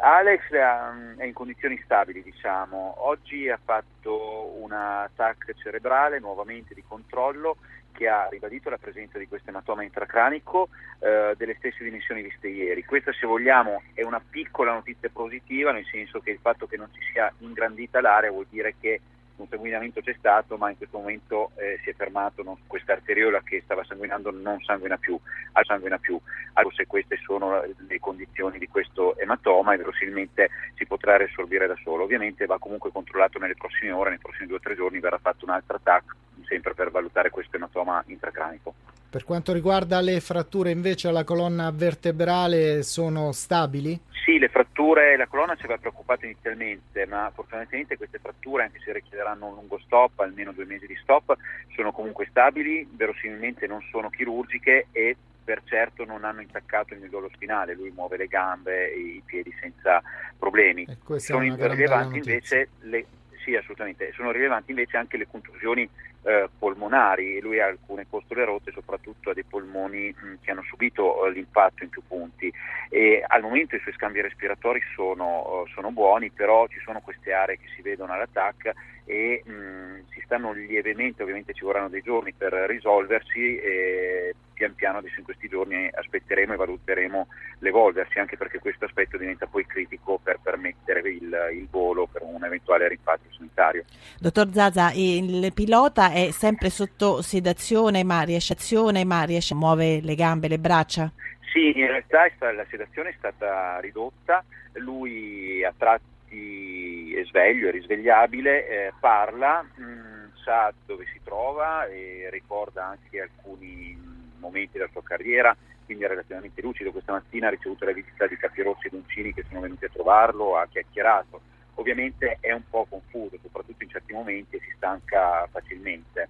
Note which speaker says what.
Speaker 1: Alex um, è in condizioni stabili, diciamo. Oggi ha fatto una TAC cerebrale nuovamente di controllo che ha ribadito la presenza di questo ematoma intracranico eh, delle stesse dimensioni viste ieri. Questa, se vogliamo, è una piccola notizia positiva, nel senso che il fatto che non si sia ingrandita l'area vuol dire che un sanguinamento c'è stato, ma in questo momento eh, si è fermato, non, questa arteriola che stava sanguinando non sanguina più, sanguina più. Allora, se queste sono le condizioni di questo ematoma, verosimilmente si potrà risolvere da solo. Ovviamente va comunque controllato nelle prossime ore, nei prossimi due o tre giorni verrà fatto un altro attacco, sempre per valutare questo ematoma intracranico.
Speaker 2: Per quanto riguarda le fratture invece alla colonna vertebrale sono stabili?
Speaker 1: Sì, le fratture, la colonna ci aveva preoccupato inizialmente, ma fortunatamente queste fratture, anche se richiederanno un lungo stop, almeno due mesi di stop, sono comunque stabili, verosimilmente non sono chirurgiche e per certo non hanno intaccato il midollo spinale, lui muove le gambe e i piedi senza problemi. Sono rilevanti invece le, sì, assolutamente. Sono rilevanti invece anche le contusioni eh, polmonari. Lui ha alcune costole rotte, soprattutto ha dei polmoni mh, che hanno subito uh, l'impatto in più punti. E al momento i suoi scambi respiratori sono, uh, sono buoni, però ci sono queste aree che si vedono all'attacco e mh, si stanno lievemente, ovviamente ci vorranno dei giorni per risolversi. E pian piano adesso in questi giorni aspetteremo e valuteremo l'evolversi, anche perché questo aspetto diventa poi critico per permettere il, volo per un eventuale rimpatrio sanitario.
Speaker 3: Dottor Zaza, il pilota è sempre sotto sedazione, ma riesce a azione, ma riesce a muovere le gambe, le braccia?
Speaker 1: Sì, in realtà la sedazione è stata ridotta, lui a tratti è sveglio, è risvegliabile, eh, parla, mh, mm, sa dove si trova e ricorda anche alcuni momenti della sua carriera, quindi è relativamente lucido. Questa mattina ha ricevuto la visita di Capirossi e Doncini che sono venuti a trovarlo, ha chiacchierato. Ovviamente è un po' confuso, soprattutto in certi momenti e si stanca facilmente.